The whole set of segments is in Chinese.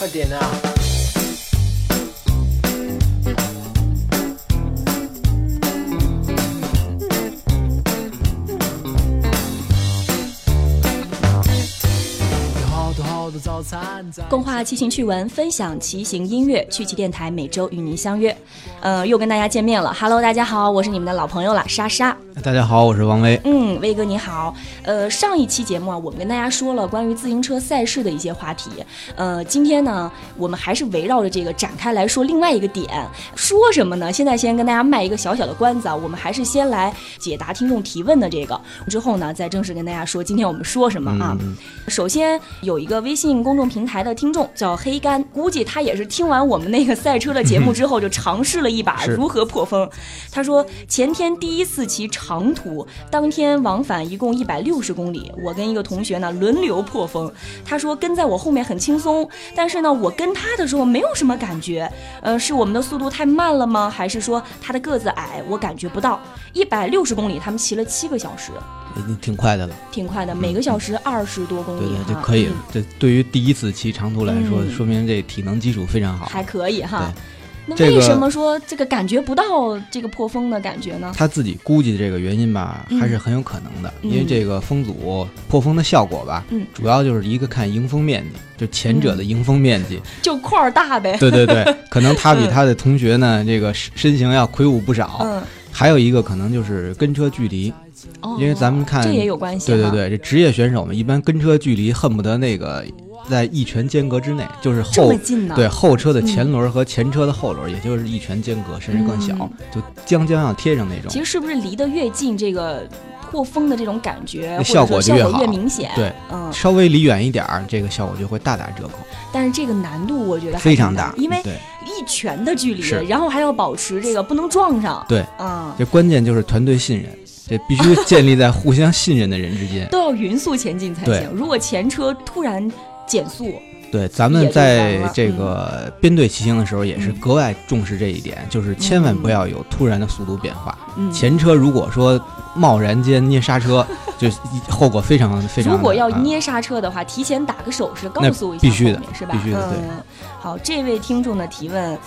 快点啊！有好多好多早餐共话骑行趣闻，分享骑行音乐，趣骑电台每周与您相约。呃，又跟大家见面了，Hello，大家好，我是你们的老朋友了，莎莎。大家好，我是王威。嗯，威哥你好。呃，上一期节目啊，我们跟大家说了关于自行车赛事的一些话题。呃，今天呢，我们还是围绕着这个展开来说另外一个点。说什么呢？现在先跟大家卖一个小小的关子啊，我们还是先来解答听众提问的这个，之后呢，再正式跟大家说今天我们说什么啊。首先有一个微信公众平台的听众叫黑干，估计他也是听完我们那个赛车的节目之后，就尝试了一把 如何破风。他说前天第一次骑长途，当天往返一共一百六十公里，我跟一个同学呢轮流破风。他说跟在我后面很轻松，但是呢我跟他的时候没有什么感觉。呃，是我们的速度太慢了吗？还是说他的个子矮，我感觉不到？一百六十公里，他们骑了七个小时，挺快的了，挺快的，每个小时二十多公里对，对，就可以了嗯。这对于第一次骑长途来说，嗯说明这体能基础非常好。还可以哈。那为什么说这个感觉不到这个破风的感觉呢？他自己估计的这个原因吧，嗯还是很有可能的，嗯因为这个风阻破风的效果吧，嗯主要就是一个看迎风面积，就前者的迎风面积，就块儿大呗。对对对，可能他比他的同学呢，这个身身形要魁梧不少。嗯，还有一个可能就是跟车距离，哦，因为咱们看这也有关系。对对，对，这职业选手们一般跟车距离恨不得那个在一拳间隔之内，就是这后？对，后车的前轮和前车的后轮，也就是一拳间隔，甚至更小，嗯就将将要贴上那种其。实是不是离得越近，这个破风的这种感觉效果就越好越明显？对，嗯，稍微离远一点儿，这个效果就会大打折扣，但是这个难度我觉得非常大大。因为一拳的距离，然后还要保持这个不能撞上。对，嗯，这关键就是团队信任，这必须建立在互相信任的人之间。都要匀速前进才行。如果前车突然减速，对，咱们在这个编队骑行的时候，也是嗯格外重视这一点，就是千万不要有突然的速度变化。嗯，前车如果说贸然间捏刹车，就 后果非常非常。如果要啊捏刹车的话，提前打个手势告那诉一下必须的是吧？必须的对嗯，好，这位听众的提问。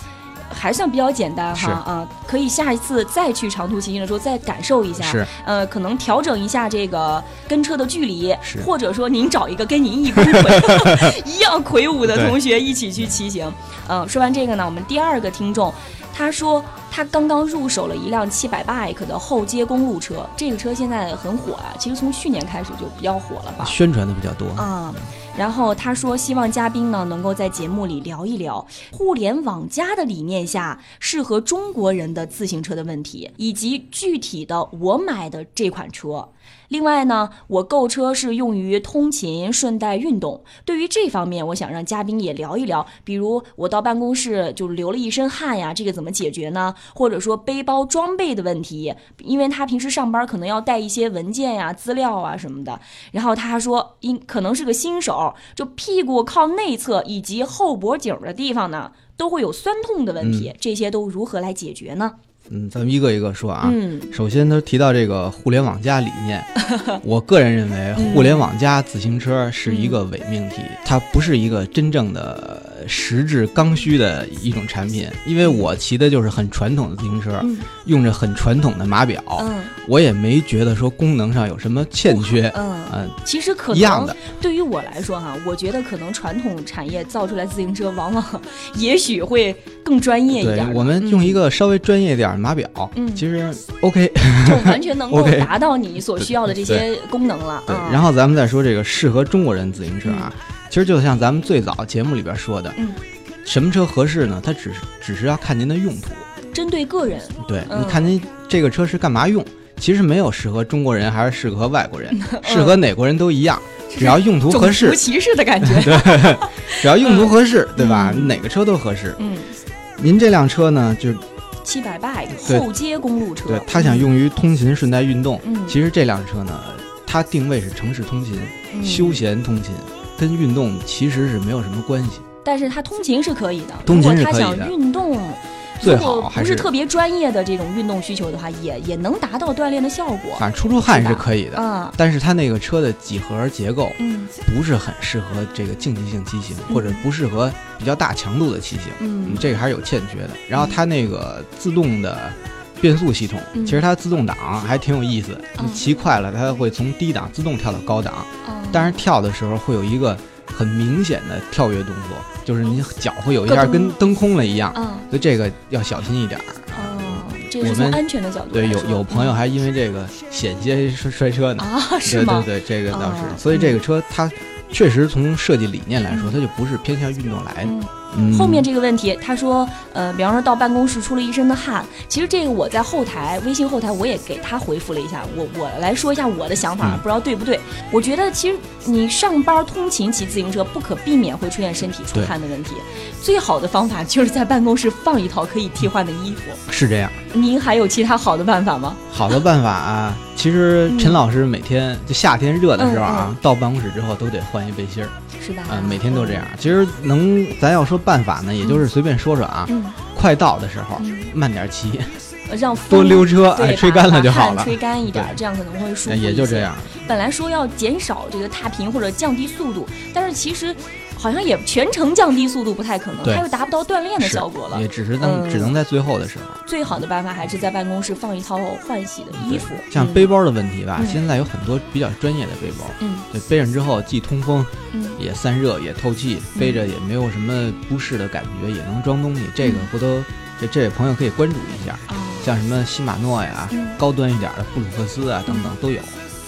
还算比较简单哈啊，可以下一次再去长途骑行的时候再感受一下，是呃，可能调整一下这个跟车的距离是，或者说您找一个跟您一公魁 一样魁梧的同学一起去骑行。嗯、说完这个呢，我们第二个听众，他说他刚刚入手了一辆七百 bike 的后街公路车，这个车现在很火啊，其实从去年开始就比较火了吧？宣传的比较多。啊、然后他说，希望嘉宾呢能够在节目里聊一聊互联网加的理念下适合中国人的自行车的问题，以及具体的我买的这款车。另外呢，我购车是用于通勤，顺带运动。对于这方面，我想让嘉宾也聊一聊，比如我到办公室就流了一身汗呀，这个怎么解决呢？或者说背包装备的问题，因为他平时上班可能要带一些文件呀、资料啊什么的。然后他说，因可能是个新手，就屁股靠内侧以及后脖颈的地方呢，都会有酸痛的问题，这些都如何来解决呢？嗯，咱们一个一个说啊。嗯首先，他提到这个互联网加理念，我个人认为，嗯互联网加自行车是一个伪命题，它不是一个真正的实质刚需的一种产品。因为我骑的就是很传统的自行车，嗯用着很传统的码表，嗯我也没觉得说功能上有什么欠缺。嗯。嗯，其实可能一样的，对于我来说哈，我觉得可能传统产业造出来自行车，往往也许会更专业一点。我们用一个、稍微专业点的码表，嗯其实 OK。就完全能够 达到你所需要的这些功能了。对，嗯然后咱们再说这个适合中国人自行车啊，其实就像咱们最早节目里边说的，嗯什么车合适呢？它只是只是要看您的用途。针对个人，对，嗯你看您这个车是干嘛用？其实没有适合中国人还是适合外国人，适合哪国人都一样，只要用途合适种族适，歧视的感觉。对只要用途合适，对吧？嗯哪个车都合适。嗯，您这辆车呢，就七百 bike 后街公路车，对它想用于通勤顺带运动。嗯其实这辆车呢，它定位是城市通勤、嗯休闲通勤，跟运动其实是没有什么关系。但是它通勤是可以的。通勤是如果他想可以的运动，最好还不是特别专业的这种运动需求的话，也也能达到锻炼的效果。反正出出汗是可以的。啊，但是它那个车的几何结构嗯不是很适合这个竞技性骑行，或者不适合比较大强度的骑行，嗯嗯，这个还是有欠缺的。然后它那个自动的变速系统，嗯其实它自动挡还挺有意思，嗯你骑快了，它会从低档自动跳到高档，嗯但是跳的时候会有一个很明显的跳跃动作，就是你脚会有一下跟蹬空了一样，啊所以这个要小心一点儿。哦，这是我们从安全的角度对，有有朋友还因为这个险些摔摔车呢。啊，是对吗？对对，这个倒是。哦所以这个车它确实从设计理念来说，嗯它就不是偏向运动来的。后面这个问题，他说，呃，比方说到办公室出了一身的汗，其实这个我在后台微信后台我也给他回复了一下，我我来说一下我的想法，嗯不知道对不对？我觉得其实你上班通勤骑自行车，不可避免会出现身体出汗的问题，最好的方法就是在办公室放一套可以替换的衣服。是这样。您还有其他好的办法吗？好的办法啊，其实嗯陈老师每天就夏天热的时候啊，到办公室之后都得换一背心儿，是吧？嗯、每天都这样。其实能，咱要说办法呢，也就是随便说说啊。嗯。快到的时候嗯，慢点骑，呃让多风溜车，对哎，吹干了就好了。吹干一点，这样可能会舒服。也就这。样。本来说要减少这个踏频或者降低速度，但是其实好像也全程降低速度不太可能，它又达不到锻炼的效果了也。只是能、嗯只能在最后的时候。最好的办法还是在办公室放一套换洗的衣服。嗯像背，包的问题吧，嗯现在有很多比较专业的背包，嗯对，背上之后既通风，嗯也散热，也透气，背着也没有什么不适的感觉，也能装东西。这个不都这这位朋友可以关注一下，啊，像什么西马诺呀、嗯高端一点的布鲁克斯啊等等都有。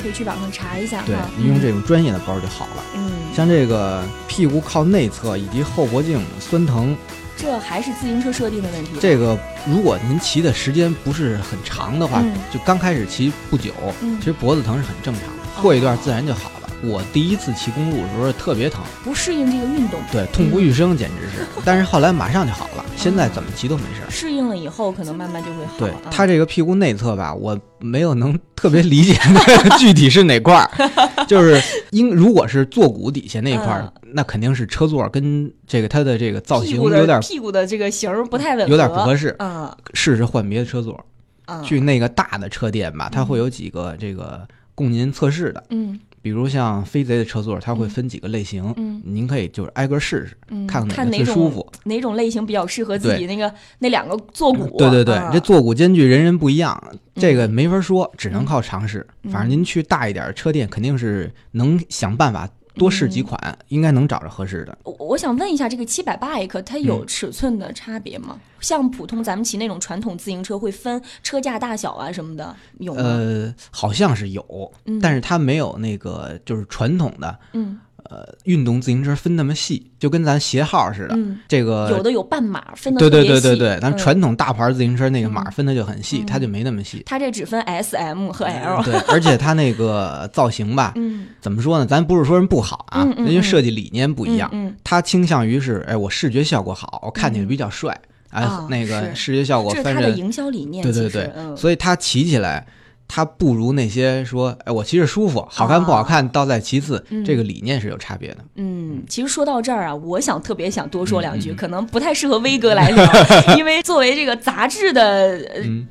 可以去网上查一下对哈。你用这种专业的包就好了。嗯，像这个屁股靠内侧以及后脖颈酸疼，这还是自行车设定的问题。这个如果您骑的时间不是很长的话，嗯就刚开始骑不久，嗯其实脖子疼是很正常的，过一段自然就好了。我第一次骑公路的时候特别疼，不适应这个运动，对，痛不欲生，简直是。但是后来马上就好了，现在怎么骑都没事儿。适应了以后可能慢慢就会好。对啊它这个屁股内侧吧，我没有能特别理解那具体是哪块儿，就是应如果是坐骨底下那一块儿，那肯定是车座跟这个它的这个造型有点的屁股的这个型儿不太吻合，有点不合适，嗯。试试换别的车座。嗯，去那个大的车店吧，它会有几个这个供您测试的，嗯比如像飞贼的车座，它会分几个类型，嗯您可以就是挨个试试，嗯，看看哪种最舒服。哪种类型比较适合自己那个那两个坐骨。对对对，啊这坐骨间距人人不一样，这个嗯没法说，只能靠尝试。嗯反正您去大一点的车店，肯定是能想办法多试几款，嗯应该能找着合适的。我我想问一下，这个七百 bike 它有嗯尺寸的差别吗？像普通咱们骑那种传统自行车会分车架大小啊什么的，有吗？呃，好像是有，嗯但是它没有那个就是传统的嗯呃运动自行车分那么细，就跟咱鞋号似的。嗯，这个有的有半码分的对对对对对，咱嗯传统大牌自行车那个码嗯分的就很细，嗯它就没那么细。它这只分 S、M 和 L。对，而且它那个造型吧，嗯怎么说呢？咱不是说人不好啊，嗯嗯因为设计理念不一样。嗯它倾向于是，哎，我视觉效果好，我看起来比较帅，哎啊，那个视觉效果，这是营销理念。对对对，嗯，所以它骑起来。它不如那些说，哎，我骑着舒服，好看不好看倒在其次，这个理念是有差别的。嗯，其实说到这儿啊，我想特别想多说两句，可能不太适合威哥来聊，因为作为这个杂志的、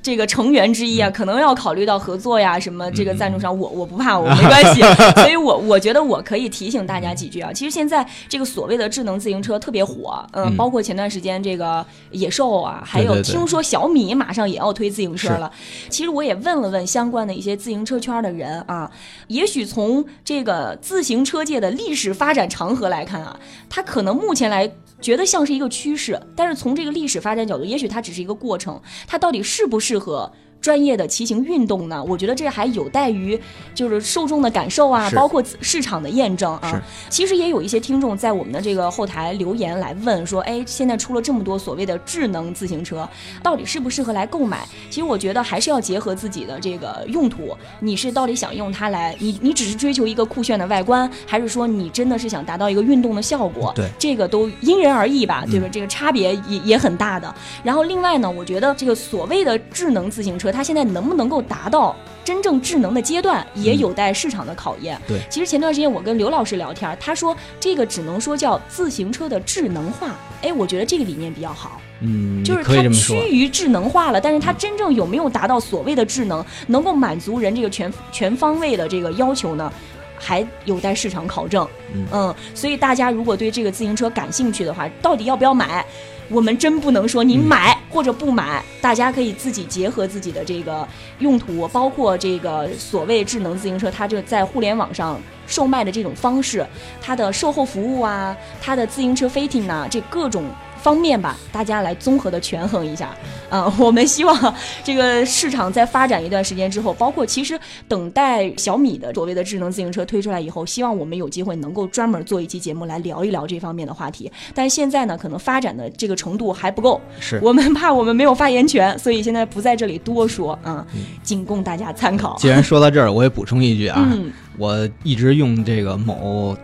这个成员之一啊，可能要考虑到合作呀，什么这个赞助嗯。商，我我不怕，我 没关系，所以我我觉得我可以提醒大家几句啊。其实现在这个所谓的智能自行车特别火，嗯，嗯。包括前段时间这个野兽啊，还有听说小米马上也要推自行车了。其实我也问了问相相关的一些自行车圈的人啊，也许从这个自行车界的历史发展长河来看啊，它可能目前来觉得像是一个趋势，但是从这个历史发展角度，也许它只是一个过程，它到底适不适合？专业的骑行运动呢，我觉得这还有待于就是受众的感受啊，包括市场的验证啊。其实也有一些听众在我们的这个后台留言来问说，哎，现在出了这么多所谓的智能自行车，到底适不适合来购买？其实我觉得还是要结合自己的这个用途，你是到底想用它来，你你只是追求一个酷炫的外观，还是说你真的是想达到一个运动的效果？对这个都因人而异吧，对吧？这个差别也也很大的。然后另外呢，我觉得这个所谓的智能自行车，它现在能不能够达到真正智能的阶段也有待市场的考验。对其实前段时间我跟刘老师聊天，他说这个只能说叫自行车的智能化。哎，我觉得这个理念比较好。嗯，就是它。趋于智能化了，但是它真正有没有达到所谓的智能，能够满足人这个全全方位的这个要求呢？还有待市场考证。嗯所以大家如果对这个自行车感兴趣的话，到底要不要买？我们真不能说你买或者不买，大家可以自己结合自己的这个用途，包括这个所谓智能自行车，它这在互联网上售卖的这种方式，它的售后服务啊，它的自行车 fitting 啊，这各种方面吧，大家来综合的权衡一下。啊、我们希望这个市场在发展一段时间之后，包括其实等待小米的所谓的智能自行车推出来以后，希望我们有机会能够专门做一期节目来聊一聊这方面的话题。但现在呢，可能发展的这个程度还不够，是我们怕我们没有发言权，所以现在不在这里多说啊，仅供大家参考。既然说到这儿，我也补充一句啊，嗯我一直用这个某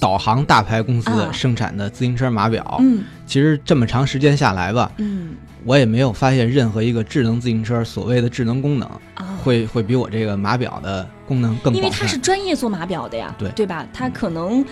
导航大牌公司啊生产的自行车码表，嗯其实这么长时间下来吧，嗯我也没有发现任何一个智能自行车所谓的智能功能啊，会会比我这个码表的功能更因为。它是专业做码表的呀，对对吧？它可能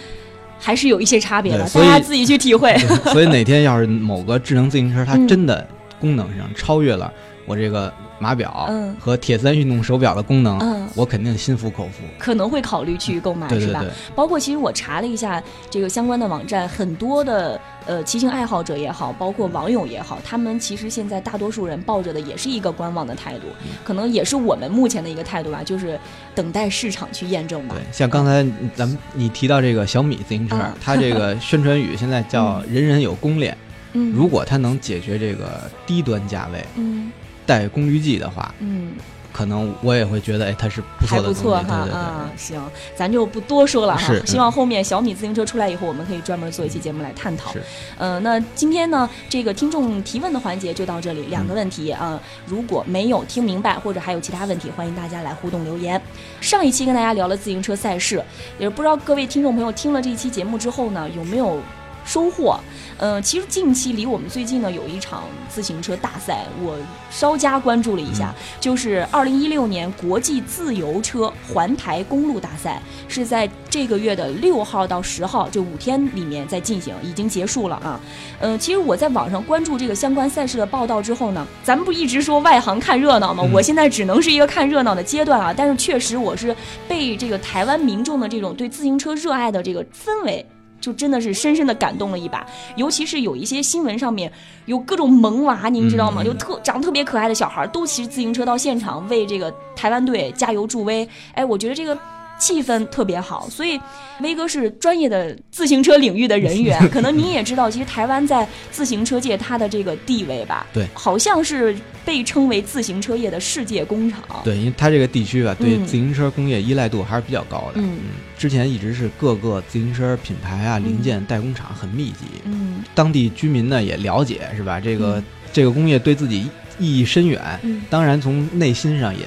还是有一些差别的，大对所以家自己去体会。所以哪天要是某个智能自行车它嗯真的功能上超越了我这个码表嗯和铁三运动手表的功能，嗯我肯定心服口服。可能会考虑去购买，是吧？对对对，包括其实我查了一下这个相关的网站，很多的呃骑行爱好者也好，包括网友也好，他们其实现在大多数人抱着的也是一个观望的态度，嗯可能也是我们目前的一个态度吧，就是等待市场去验证吧对。，像刚才咱们你提到这个小米自行车嗯，它这个 宣传语现在叫“人人有攻略”。嗯，如果它能解决这个低端价位嗯带功率计的话，嗯可能我也会觉得，哎，它是不还错的。不错哈啊，行，咱就不多说了哈是。希望后面小米自行车出来以后，我们可以专门做一期节目来探讨。嗯呃，那今天呢，这个听众提问的环节就到这里，两个问题啊、如果没有听明白或者还有其他问题，欢迎大家来互动留言。上一期跟大家聊了自行车赛事，也不知道各位听众朋友听了这一期节目之后呢，有没有收获？呃，其实近期离我们最近呢有一场自行车大赛，我稍加关注了一下，就是二零一六年国际自由车环台公路大赛，是在这个月的六号到十号这五天里面在进行，已经结束了啊。呃、其实我在网上关注这个相关赛事的报道之后呢，咱们不一直说外行看热闹吗？嗯我现在只能是一个看热闹的阶段啊，但是确实我是被这个台湾民众的这种对自行车热爱的这个氛围。就真的是深深的感动了一把，尤其是有一些新闻上面有各种萌娃，您知道吗？嗯就特长得特别可爱的小孩儿都骑着自行车到现场为这个台湾队加油助威。哎，我觉得这个气氛特别好，所以威哥是专业的自行车领域的人员，可能您也知道，其实台湾在自行车界它的这个地位吧，对。好像是被称为自行车业的世界工厂。对，因为它这个地区吧，对嗯。自行车工业依赖度还是比较高的。嗯。之前一直是各个自行车品牌啊、零件代工厂很密集，嗯。当地居民呢也了解，是吧？这个、嗯。这个工业对自己意义深远，嗯，当然从内心上也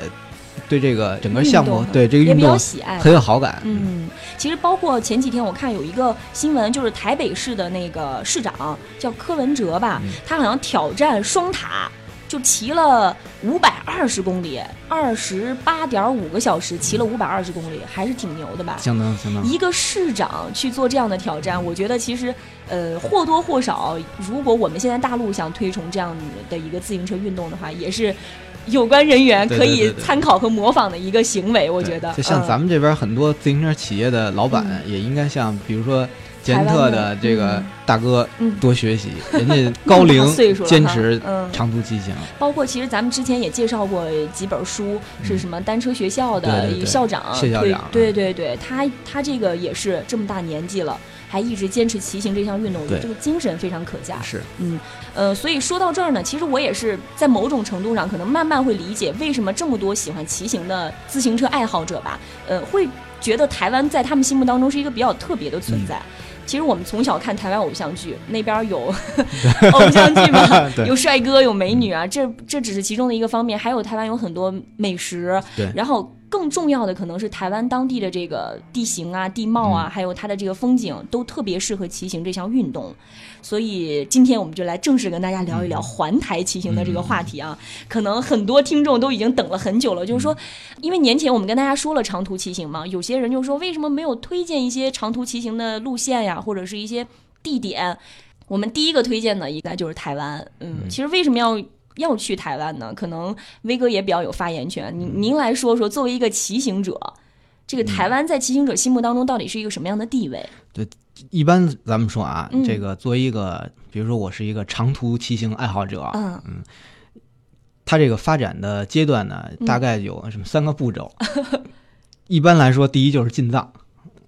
对这个整个项目，对这个也比较运动喜爱。很有好感。嗯，其实包括前几天我看有一个新闻，就是台北市的那个市长叫柯文哲吧，嗯他好像挑战双塔，就骑了五百二十公里，二十八点五个小时，骑了五百二十公里，还是挺牛的吧？相当相当。一个市长去做这样的挑战，我觉得其实，呃，或多或少，如果我们现在大陆想推崇这样的一个自行车运动的话，也是有关人员可以参考和模仿的一个行为。我对觉得，就像嗯咱们这边很多自行车企业的老板，也应该像比如说捷安特的这个大哥嗯多学习，人家高 龄岁数了坚持嗯长途骑行。包括其实咱们之前也介绍过几本书，是什么单车学校的校长谢校长对对对，他他这个也是这么大年纪了，还一直坚持骑行这项运动，我觉得这个精神非常可嘉。是，嗯，呃，所以说到这儿呢，其实我也是在某种程度上，可能慢慢会理解为什么这么多喜欢骑行的自行车爱好者吧，呃，会觉得台湾在他们心目当中是一个比较特别的存在。其实我们从小看台湾偶像剧，那边有 偶像剧嘛，有帅哥，有美女啊，这这只是其中的一个方面，还有台湾有很多美食，对。然后更重要的可能是台湾当地的这个地形啊、地貌啊，还有它的这个风景，都特别适合骑行这项运动。所以今天我们就来正式跟大家聊一聊环台骑行的这个话题啊。可能很多听众都已经等了很久了，就是说，因为年前我们跟大家说了长途骑行嘛，有些人就说为什么没有推荐一些长途骑行的路线呀，或者是一些地点？我们第一个推荐的应该就是台湾。嗯，其实为什么要？要去台湾呢，可能威哥也比较有发言权。您您来说说，作为一个骑行者，这个台湾在骑行者心目当中到底是一个什么样的地位？对，一般咱们说啊，这个作为一个，比如说我是一个长途骑行爱好者，嗯嗯，他这个发展的阶段呢，大概有什么三个步骤？一般来说，第一就是进藏，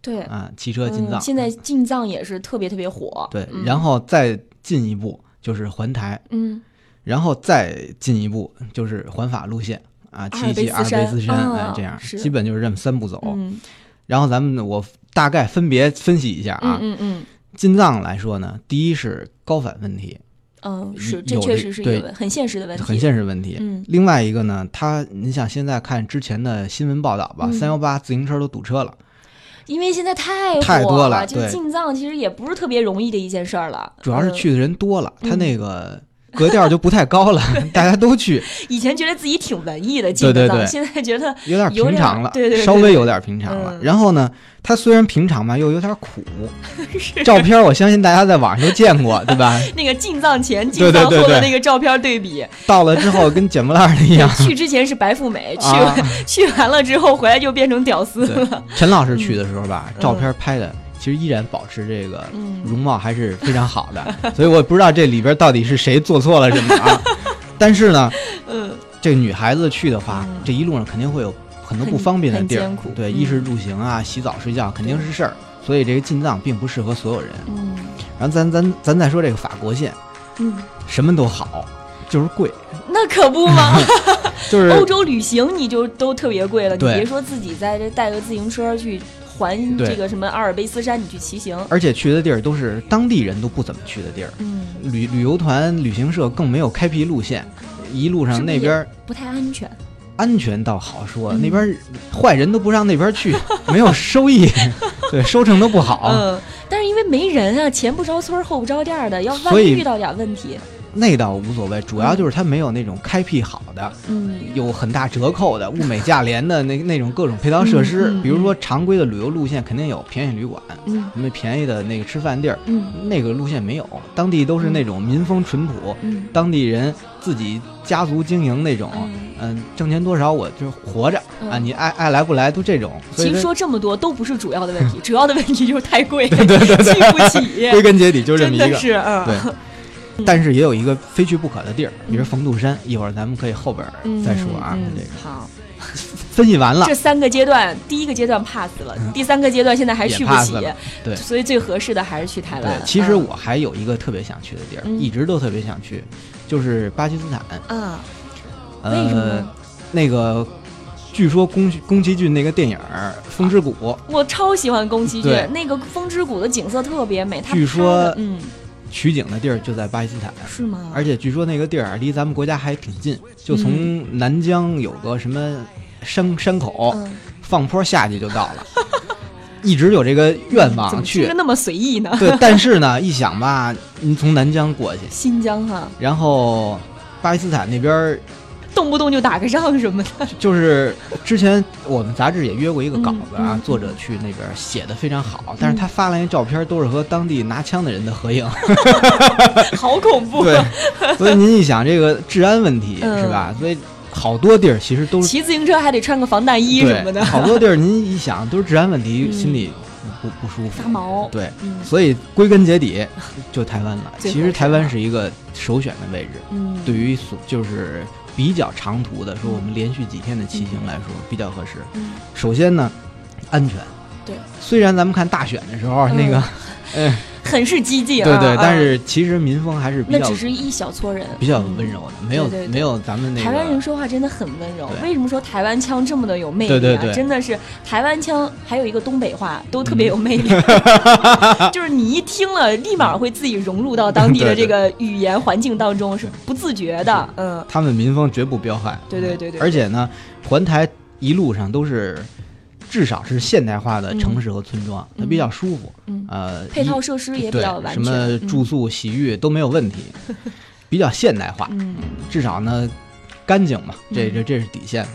对啊，骑车进藏。现在进藏也是特别特别火。对，然后再进一步就是环台，嗯。然后再进一步就是环法路线啊，骑骑阿尔卑斯山，哎，这样基本就是这么三步走。然后咱们我大概分别分析一下啊，嗯嗯，进藏来说呢，第一是高反问题，嗯，是这确实是一个很现实的问题，很现实问题。嗯，另外一个呢，他你想现在看之前的新闻报道吧，三幺八自行车都堵车了，因为现在太太多了，就进藏其实也不是特别容易的一件事儿了，主要是去的人多了，他那个。格调就不太高了，大家都去。以前觉得自己挺文艺的，对对对，现在觉得有点平常了，对对，稍微有点平常了。然后呢，它虽然平常吧，又有点苦。照片我相信大家在网上都见过，对吧？那个进藏前、进藏后的那个照片对比，到了之后跟捡破烂的一样。去之前是白富美，去去完了之后回来就变成屌丝了。陈老师去的时候吧，照片拍的。其实依然保持这个容貌还是非常好的，所以我不知道这里边到底是谁做错了什么啊。但是呢，嗯，这女孩子去的话，这一路上肯定会有很多不方便的地儿，对，衣食住行啊，洗澡睡觉肯定是事儿，所以这个进藏并不适合所有人。嗯，然后咱咱咱再说这个法国线，嗯，什么都好，就是贵。那可不吗，就是欧洲旅行你就都特别贵了，你别说自己在这带个自行车去。环这个什么阿尔卑斯山，你去骑行，而且去的地儿都是当地人都不怎么去的地儿。嗯，旅旅游团、旅行社更没有开辟路线，一路上那边不太安全。安全倒好说，那边坏人都不让那边去，没有收益，对，收成都不好。嗯，但是因为没人啊，前不着村后不着店的，要万一遇到点问题。那倒无所谓，主要就是它没有那种开辟好的，嗯，有很大折扣的、物美价廉的那那种各种配套设施。比如说常规的旅游路线肯定有便宜旅馆，嗯，什么便宜的那个吃饭地儿，嗯，那个路线没有。当地都是那种民风淳朴，嗯，当地人自己家族经营那种，嗯，挣钱多少我就活着啊，你爱爱来不来都这种。其实说这么多都不是主要的问题，主要的问题就是太贵，对对对，去不起。归根结底就这么一个，是嗯，对。但是也有一个非去不可的地儿，比如冯杜山，一会儿咱们可以后边再说啊。这个好，分析完了。这三个阶段，第一个阶段 pass 了，第三个阶段现在还去不起。对，所以最合适的还是去台湾。其实我还有一个特别想去的地儿，一直都特别想去，就是巴基斯坦。嗯？为什么？那个，据说宫宫崎骏那个电影《风之谷》，我超喜欢宫崎骏那个《风之谷》的景色特别美。据说，嗯。取景的地儿就在巴基斯坦，是吗？而且据说那个地儿离咱们国家还挺近，就从南疆有个什么山山口，放坡下去就到了。一直有这个愿望去，那么随意呢？对，但是呢，一想吧，你从南疆过去，新疆哈，然后巴基斯坦那边。动不动就打个仗什么的，就是之前我们杂志也约过一个稿子啊，作者去那边写的非常好，但是他发来的照片都是和当地拿枪的人的合影，好恐怖。对，所以您一想这个治安问题是吧？所以好多地儿其实都是骑自行车还得穿个防弹衣什么的，好多地儿您一想都是治安问题，心里不不舒服，发毛。对，所以归根结底就台湾了。其实台湾是一个首选的位置，嗯，对于所就是。比较长途的，说我们连续几天的骑行来说比较合适。首先呢，安全。对，虽然咱们看大选的时候那个，嗯。很是激进，对对，但是其实民风还是比较，那只是一小撮人，比较温柔的，没有没有咱们那台湾人说话真的很温柔。为什么说台湾腔这么的有魅力啊？真的是台湾腔，还有一个东北话都特别有魅力，就是你一听了，立马会自己融入到当地的这个语言环境当中，是不自觉的。嗯，他们民风绝不彪悍。对对对对，而且呢，环台一路上都是至少是现代化的城市和村庄，它比较舒服。嗯，呃，配套设施也比较完全，什么住宿、洗浴都没有问题，比较现代化。嗯，至少呢干净嘛，这这这是底线。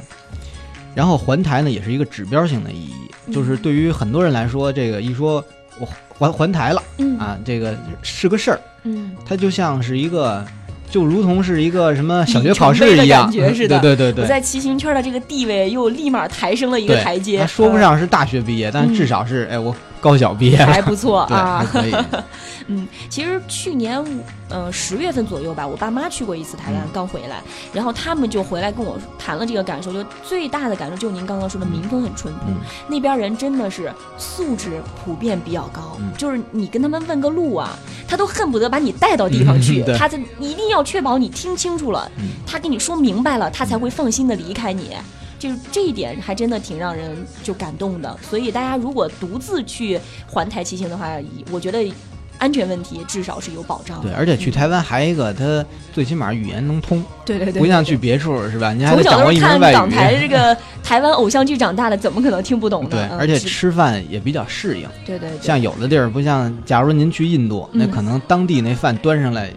然后环台呢也是一个指标性的意义，就是对于很多人来说，这个一说我环环台了，啊，这个是个事儿。嗯，它就像是一个。就如同是一个什么小学考试一样，对对对对，我在骑行圈的这个地位又立马抬升了一个台阶。说不上是大学毕业，但至少是哎我。高小毕业还不错啊，可以。嗯，其实去年嗯十月份左右吧，我爸妈去过一次台湾，刚回来，然后他们就回来跟我谈了这个感受，就最大的感受就是您刚刚说的民风很淳朴，那边人真的是素质普遍比较高，就是你跟他们问个路啊，他都恨不得把你带到地方 去，他这一定要确保你听清楚了，他跟你说明白了，他才会放心的离开你。就是这一点还真的挺让人就感动的，所以大家如果独自去环台骑行的话，我觉得安全问题至少是有保障。对，而且去台湾还一个，它最起码语言能通。对对对，不像去别处是吧？你还从小都是看港台这个 台湾偶像剧长大的，怎么可能听不懂呢？对，而且吃饭也比较适应。对对，像有的地儿不像，假如您去印度，那可能当地那饭端上来。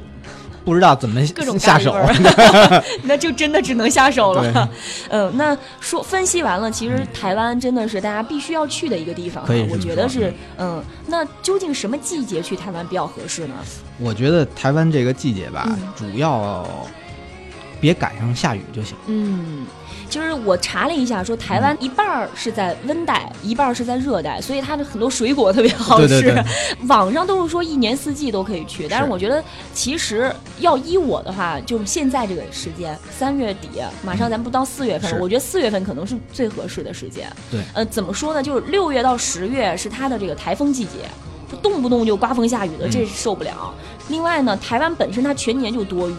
不知道怎么各种下手，那就真的只能下手了。嗯，那说分析完了，其实台湾真的是大家必须要去的一个地方。可以，我觉得是嗯。那究竟什么季节去台湾比较合适呢？我觉得台湾这个季节吧，主要别赶上下雨就行。嗯。就是我查了一下，说台湾一半儿是在温带，一半儿是在热带，所以它的很多水果特别好吃。网上都是说一年四季都可以去，但是我觉得其实要依我的话，就是现在这个时间，三月底，马上咱不到四月份了，我觉得四月份可能是最合适的时间。对，呃，怎么说呢？就是六月到十月是它的这个台风季节，动不动就刮风下雨的，这受不了。另外呢，台湾本身它全年就多雨。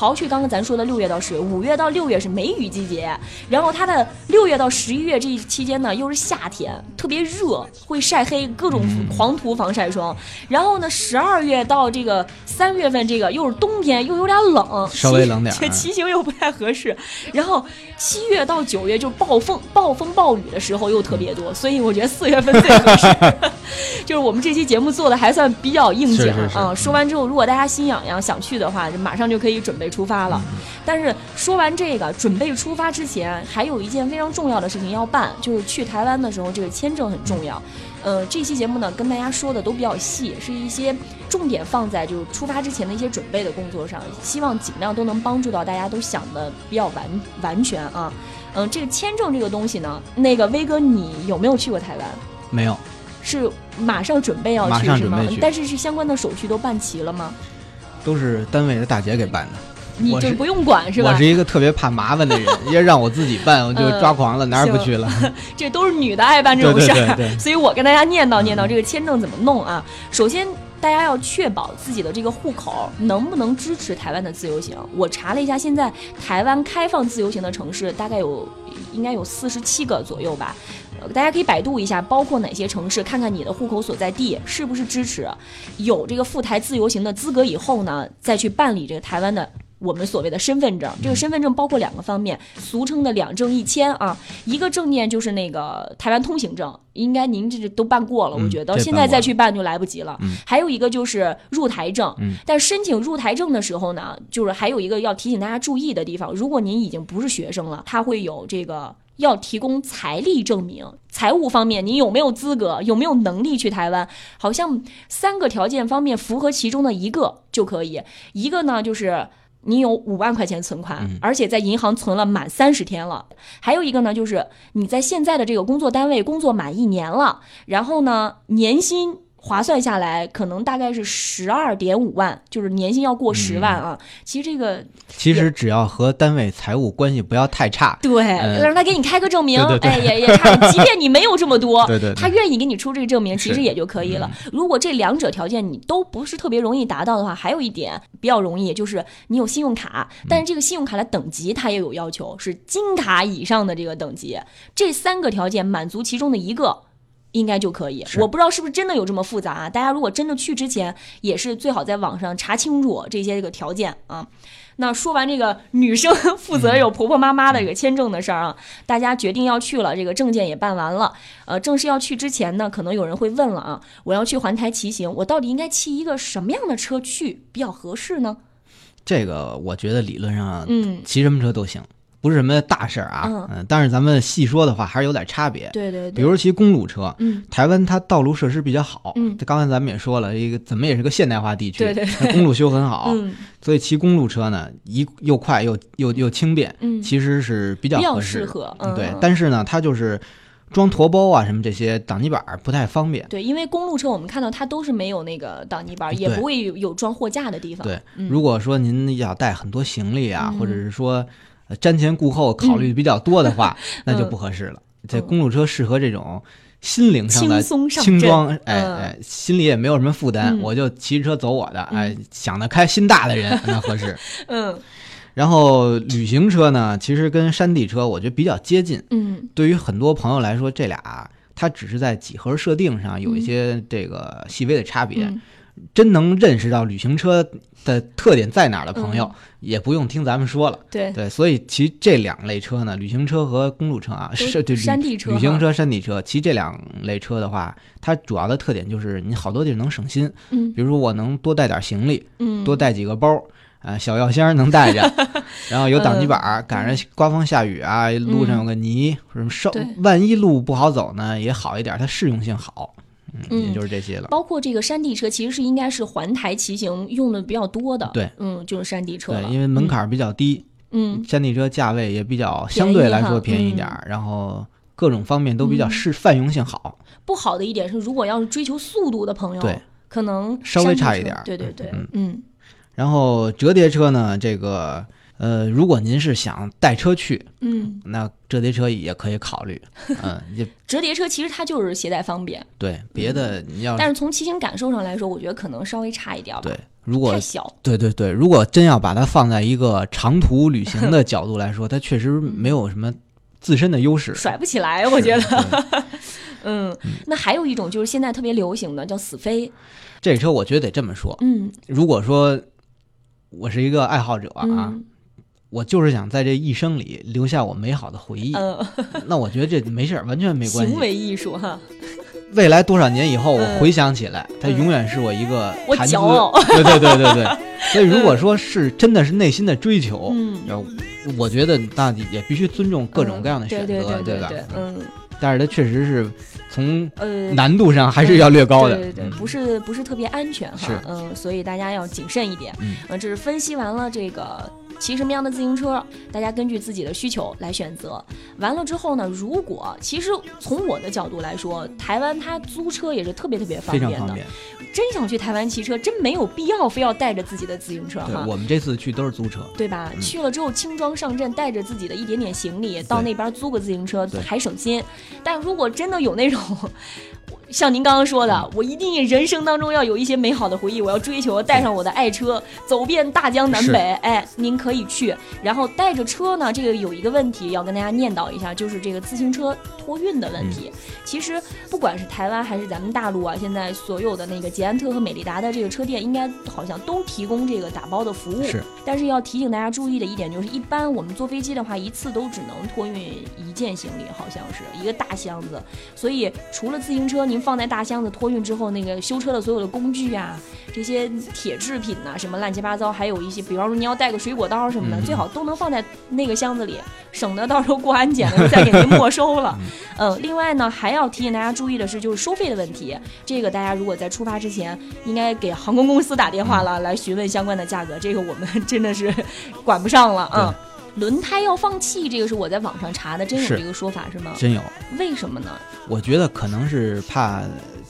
刨去刚刚咱说的六月到十月，五月到六月是梅雨季节，然后它的六月到十一月这一期间呢，又是夏天，特别热，会晒黑，各种狂涂防晒霜。然后呢，十二月到这个三月份，这个又是冬天，又有点冷，稍微冷点，骑行又不太合适。然后七月到九月就暴风、暴风暴雨的时候又特别多，所以我觉得四月份最合适。就是我们这期节目做的还算比较应景啊。说完之后，如果大家心痒痒想去的话，就马上就可以准备。出发了，但是说完这个，准备出发之前，还有一件非常重要的事情要办，就是去台湾的时候，这个签证很重要。呃，这期节目呢，跟大家说的都比较细，是一些重点放在就是出发之前的一些准备的工作上，希望尽量都能帮助到大家都想的比较完完全啊。嗯，这个签证这个东西呢，那个威哥，你有没有去过台湾？没有，是马上准备要去是吗？但是是相关的手续都办齐了吗？都是单位的大姐给办的。你就不用管是吧？我是一个特别怕麻烦的人，要让我自己办，我就抓狂了，哪儿也不去了。这都是女的爱办这种事儿，所以我跟大家念叨念叨这个签证怎么弄啊？首先，大家要确保自己的这个户口能不能支持台湾的自由行。我查了一下，现在台湾开放自由行的城市大概有应该有四十七个左右吧。大家可以百度一下，包括哪些城市，看看你的户口所在地是不是支持有这个赴台自由行的资格以后呢，再去办理这个台湾的。我们所谓的身份证，这个身份证包括两个方面，俗称的两证一签啊。一个证件就是那个台湾通行证，应该您这都办过了，我觉得现在再去办就来不及了。还有一个就是入台证，但申请入台证的时候呢，就是还有一个要提醒大家注意的地方，如果您已经不是学生了，他会有这个要提供财力证明，财务方面您有没有资格，有没有能力去台湾？好像三个条件方面符合其中的一个就可以，一个呢就是。你有五万块钱存款，而且在银行存了满三十天了。还有一个呢，就是你在现在的这个工作单位工作满一年了，然后呢，年薪。划算下来，可能大概是十二点五万，就是年薪要过十万啊。其实这个，其实只要和单位财务关系不要太差，对，让他给你开个证明，哎，也也差。即便你没有这么多，对对，他愿意给你出这个证明，其实也就可以了。如果这两者条件你都不是特别容易达到的话，还有一点比较容易，就是你有信用卡，但是这个信用卡的等级它也有要求，是金卡以上的这个等级。这三个条件满足其中的一个。应该就可以。我不知道是不是真的有这么复杂啊？大家如果真的去之前，也是最好在网上查清楚这些这个条件啊。那说完这个女生负责有婆婆妈妈的这个签证的事儿啊，大家决定要去了，这个证件也办完了。呃，正式要去之前呢，可能有人会问了啊，我要去环台骑行，我到底应该骑一个什么样的车去比较合适呢？这个我觉得理论上，嗯，骑什么车都行。不是什么大事儿啊，嗯，但是咱们细说的话还是有点差别。对对对，比如骑公路车，嗯，台湾它道路设施比较好，嗯，刚才咱们也说了，一个怎么也是个现代化地区，对对，公路修很好，嗯，所以骑公路车呢，一又快又又又轻便，嗯，其实是比较合适，适合，对。但是呢，它就是装驮包啊什么这些挡泥板不太方便。对，因为公路车我们看到它都是没有那个挡泥板，也不会有装货架的地方。对，如果说您要带很多行李啊，或者是说。瞻前顾后考虑比较多的话，那就不合适了。这公路车适合这种心灵上的轻装，哎哎，心里也没有什么负担，我就骑着车走我的，哎，想得开心大的人 那合适。嗯，然后旅行车呢，其实跟山地车我觉得比较接近。嗯，对于很多朋友来说，这俩它只是在几何设定上有一些这个细微的差别。真能认识到旅行车的特点在哪儿的朋友，也不用听咱们说了。对。对，所以骑这两类车呢，旅行车和公路车啊，是对山地车、旅行车、山地车，骑这两类车的话，它主要的特点就是你好多地儿能省心。嗯，比如说我能多带点行李，嗯，多带几个包，啊，小药箱能带着，然后有挡泥板，赶上刮风下雨啊，路上有个泥什么稍，万一路不好走呢，也好一点，它适用性好。嗯，也就是这些了。包括这个山地车，其实是应该是环台骑行用的比较多的。对，嗯，就是山地车。对，因为门槛比较低。嗯，山地车价位也比较相对来说便宜点儿，然后各种方面都比较适泛用性好。不好的一点是，如果要是追求速度的朋友，对，可能稍微差一点。对对对，嗯。然后折叠车呢，这个。呃，如果您是想带车去，嗯，那折叠车也可以考虑，嗯，折叠车其实它就是携带方便，对，别的你要，但是从骑行感受上来说，我觉得可能稍微差一点吧，对，如果太小，对对对，如果真要把它放在一个长途旅行的角度来说，它确实没有什么自身的优势，甩不起来，我觉得，嗯，那还有一种就是现在特别流行的叫死飞，这车我觉得得这么说，嗯，如果说我是一个爱好者啊。我就是想在这一生里留下我美好的回忆，那我觉得这没事儿，完全没关系。行为艺术哈，未来多少年以后，我回想起来，它永远是我一个谈资。对对对对对。所以如果说是真的是内心的追求，嗯，我觉得那也必须尊重各种各样的选择，对吧？嗯。但是它确实是从呃难度上还是要略高的，对对对，不是不是特别安全哈，嗯，所以大家要谨慎一点。嗯，这是分析完了这个。骑什么样的自行车，大家根据自己的需求来选择。完了之后呢，如果其实从我的角度来说，台湾它租车也是特别特别方便的。真想去台湾骑车，真没有必要非要带着自己的自行车哈。我们这次去都是租车，对吧？去了之后轻装上阵，带着自己的一点点行李，到那边租个自行车还省心。但如果真的有那种。像您刚刚说的，我一定人生当中要有一些美好的回忆，我要追求带上我的爱车，走遍大江南北。哎，您可以去，然后带着车呢，这个有一个问题要跟大家念叨一下，就是这个自行车托运的问题。其实不管是台湾还是咱们大陆啊，现在所有的那个捷安特和美利达的这个车店，应该好像都提供这个打包的服务。是。但是要提醒大家注意的一点就是，一般我们坐飞机的话，一次都只能托运一件行李，好像是一个大箱子。所以除了自行车，您。放在大箱子托运之后，那个修车的所有的工具啊，这些铁制品呐，什么乱七八糟，还有一些，比方说你要带个水果刀什么的，最好都能放在那个箱子里，省得到时候过安检了再给您没收了。嗯，另外呢，还要提醒大家注意的是，就是收费的问题。这个大家如果在出发之前，应该给航空公司打电话了，来询问相关的价格。这个我们真的是管不上了啊。轮胎要放气，这个是我在网上查的，真有这个说法是吗？真有。为什么呢？我觉得可能是怕，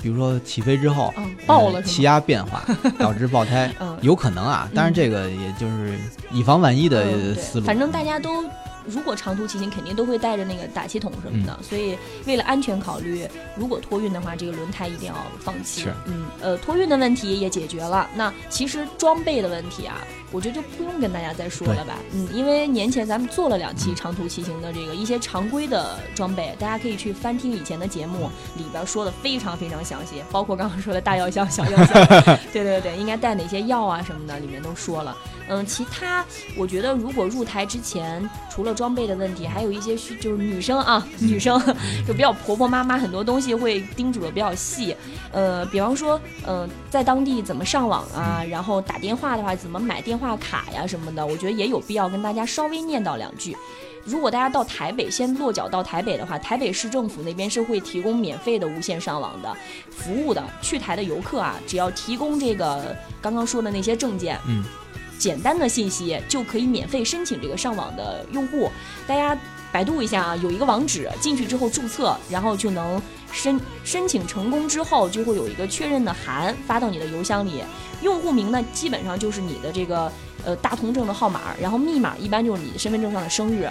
比如说起飞之后嗯爆了，气压变化 导致爆胎，嗯有可能啊。当然这个也就是以防万一的思路。反正大家都如果长途骑行，肯定都会带着那个打气筒什么的，所以为了安全考虑，如果托运的话，这个轮胎一定要放弃。是，嗯，呃，托运的问题也解决了。那其实装备的问题啊，我觉得就不用跟大家再说了吧。嗯，因为年前咱们做了两期长途骑行的这个一些常规的装备，大家可以去翻听以前的节目，里边说的非常非常详细，包括刚刚说的大药箱、小药箱，对对对，应该带哪些药啊什么的，里面都说了。嗯，其他我觉得如果入台之前，除了装备的问题，还有一些需就是女生啊，女生 就比较婆婆妈妈，很多东西会叮嘱的比较细。呃，比方说，嗯，在当地怎么上网啊，然后打电话的话怎么买电话卡呀什么的，我觉得也有必要跟大家稍微念叨两句。如果大家到台北先落脚到台北的话，台北市政府那边是会提供免费的无线上网的服务的。去台的游客啊，只要提供这个刚刚说的那些证件，嗯。简单的信息就可以免费申请这个上网的用户，大家百度一下啊，有一个网址，进去之后注册，然后就能申申请成功之后，就会有一个确认的函发到你的邮箱里。用户名呢，基本上就是你的这个呃大通证的号码，然后密码一般就是你身份证上的生日。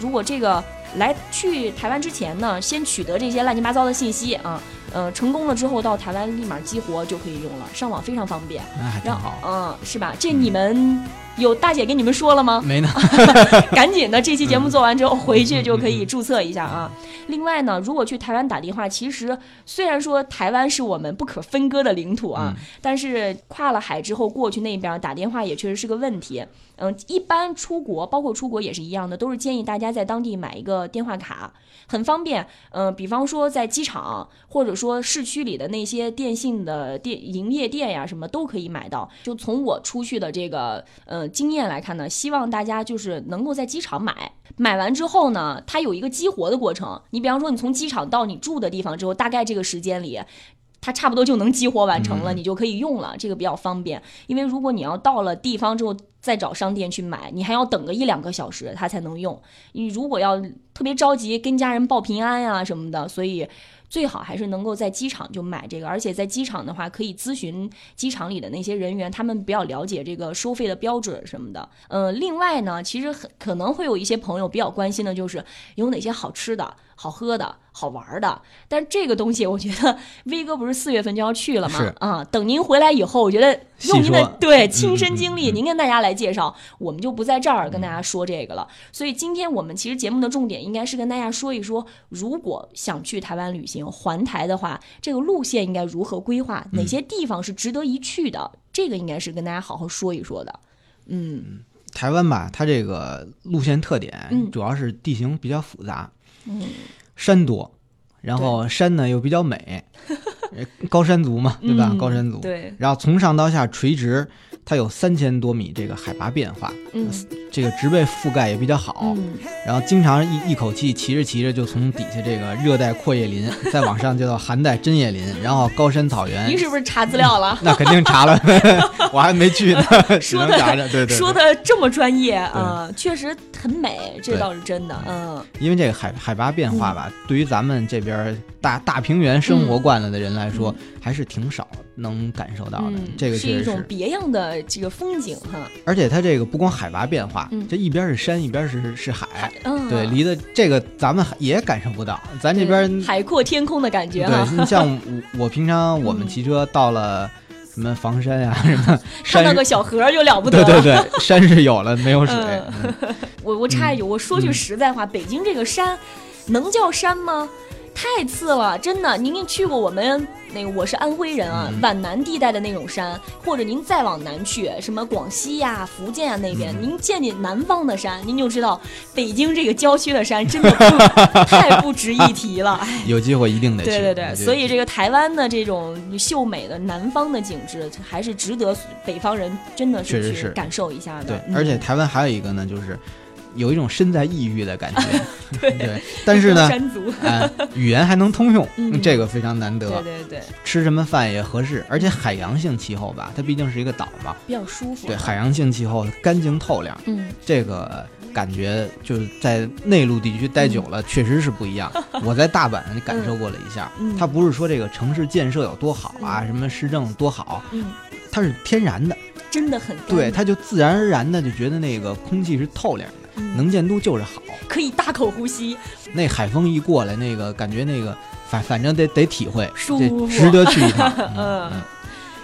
如果这个来去台湾之前呢，先取得这些乱七八糟的信息啊，呃，成功了之后到台湾立马激活就可以用了，上网非常方便。那还挺好，嗯，是吧？这你们。有大姐跟你们说了吗？没呢，赶紧的，这期节目做完之后回去就可以注册一下啊。另外呢，如果去台湾打电话，其实虽然说台湾是我们不可分割的领土啊，但是跨了海之后过去那边打电话也确实是个问题。嗯，一般出国，包括出国也是一样的，都是建议大家在当地买一个电话卡，很方便。嗯，比方说在机场，或者说市区里的那些电信的店营业店呀，什么都可以买到。就从我出去的这个呃经验来看呢，希望大家就是能够在机场买，买完之后呢，它有一个激活的过程。你比方说你从机场到你住的地方之后，大概这个时间里。它差不多就能激活完成了，你就可以用了，这个比较方便。因为如果你要到了地方之后再找商店去买，你还要等个一两个小时，它才能用。你如果要特别着急跟家人报平安呀什么的，所以。最好还是能够在机场就买这个，而且在机场的话可以咨询机场里的那些人员，他们比较了解这个收费的标准什么的。呃，另外呢，其实很可能会有一些朋友比较关心的就是有哪些好吃的、好喝的、好玩的。但这个东西，我觉得 威哥不是四月份就要去了吗？啊，等您回来以后，我觉得用您的对亲身经历，您跟大家来介绍，我们就不在这儿跟大家说这个了。所以今天我们其实节目的重点应该是跟大家说一说，如果想去台湾旅行。环台的话，这个路线应该如何规划？哪些地方是值得一去的？这个应该是跟大家好好说一说的。嗯，台湾吧，它这个路线特点主要是地形比较复杂，嗯，山多，然后山呢又比较美，高山族嘛，对吧？高山族，对，然后从上到下垂直。它有三千多米这个海拔变化，嗯，这个植被覆盖也比较好，然后经常一一口气骑着骑着就从底下这个热带阔叶林，再往上就到寒带针叶林，然后高山草原。您是不是查资料了？那肯定查了，我还没去呢。说的对对，说的这么专业啊，确实很美，这倒是真的，嗯。因为这个海海拔变化吧，对于咱们这边大大平原生活惯了的人来说，还是挺少。能感受到的，这个是一种别样的这个风景哈。而且它这个不光海拔变化，这一边是山，一边是是海，对，离的这个咱们也感受不到。咱这边海阔天空的感觉对你像 我我平常我们骑车到了什么房山呀什么，看到个小河就了不得。对对对，山是有了，没有水。我我插一句，我说句实在话，北京这个山能叫山吗？太次了，真的。您去过我们那个，我是安徽人啊，皖南地带的那种山，或者您再往南去，什么广西呀、福建啊那边，您见见南方的山，您就知道北京这个郊区的山真的 太不值一提了。有机会一定得去。对对对，所以这个台湾的这种秀美的南方的景致，还是值得北方人真的是去感受一下的。对，而且台湾还有一个呢，就是。有一种身在异域的感觉，对，但是呢，哎，语言还能通用，这个非常难得。对对对，吃什么饭也合适，而且海洋性气候吧，它毕竟是一个岛嘛，比较舒服。对，海洋性气候干净透亮，嗯，这个感觉就是在内陆地区待久了，确实是不一样。我在大阪感受过了一下，它不是说这个城市建设有多好啊，什么市政多好，嗯，它是天然的，真的很对，它就自然而然的就觉得那个空气是透亮的。能见度就是好，可以大口呼吸。那海风一过来，那个感觉那个反反正得得体会，舒服，值得去一趟。嗯，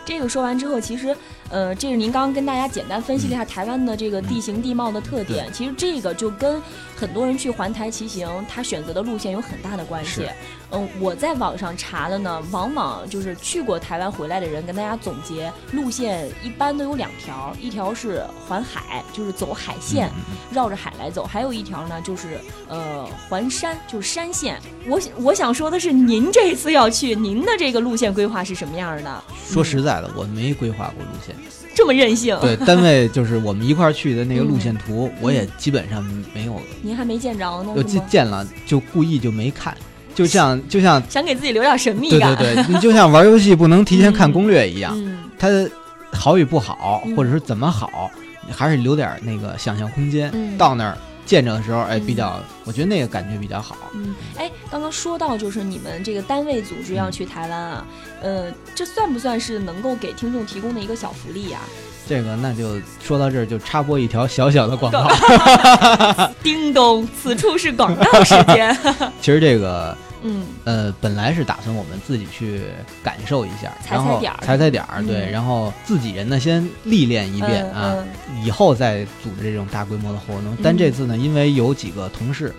这个说完之后，其实。呃，这是您刚刚跟大家简单分析了一下台湾的这个地形地貌的特点。其实这个就跟很多人去环台骑行，他选择的路线有很大的关系。嗯，我在网上查了呢，往往就是去过台湾回来的人跟大家总结路线，一般都有两条，一条是环海，就是走海线，绕着海来走；还有一条呢，就是呃环山，就是山线。我我想说的是，您这次要去，您的这个路线规划是什么样的？说实在的，我没规划过路线。这么任性？对，单位就是我们一块儿去的那个路线图，我也基本上没有。您还没见着呢？我见见了，就故意就没看，就像就像想给自己留点神秘感。对对对，你就像玩游戏不能提前看攻略一样，它好与不好，或者是怎么好，还是留点那个想象空间。到那儿。见着的时候，哎，比较，我觉得那个感觉比较好。嗯，哎，刚刚说到就是你们这个单位组织要去台湾啊，呃，这算不算是能够给听众提供的一个小福利呀？这个那就说到这儿，就插播一条小小的广告。叮咚，此处是广告时间。其实这个。嗯，呃，本来是打算我们自己去感受一下，然后踩踩点儿，对，然后自己人呢先历练一遍啊，以后再组织这种大规模的活动。但这次呢，因为有几个同事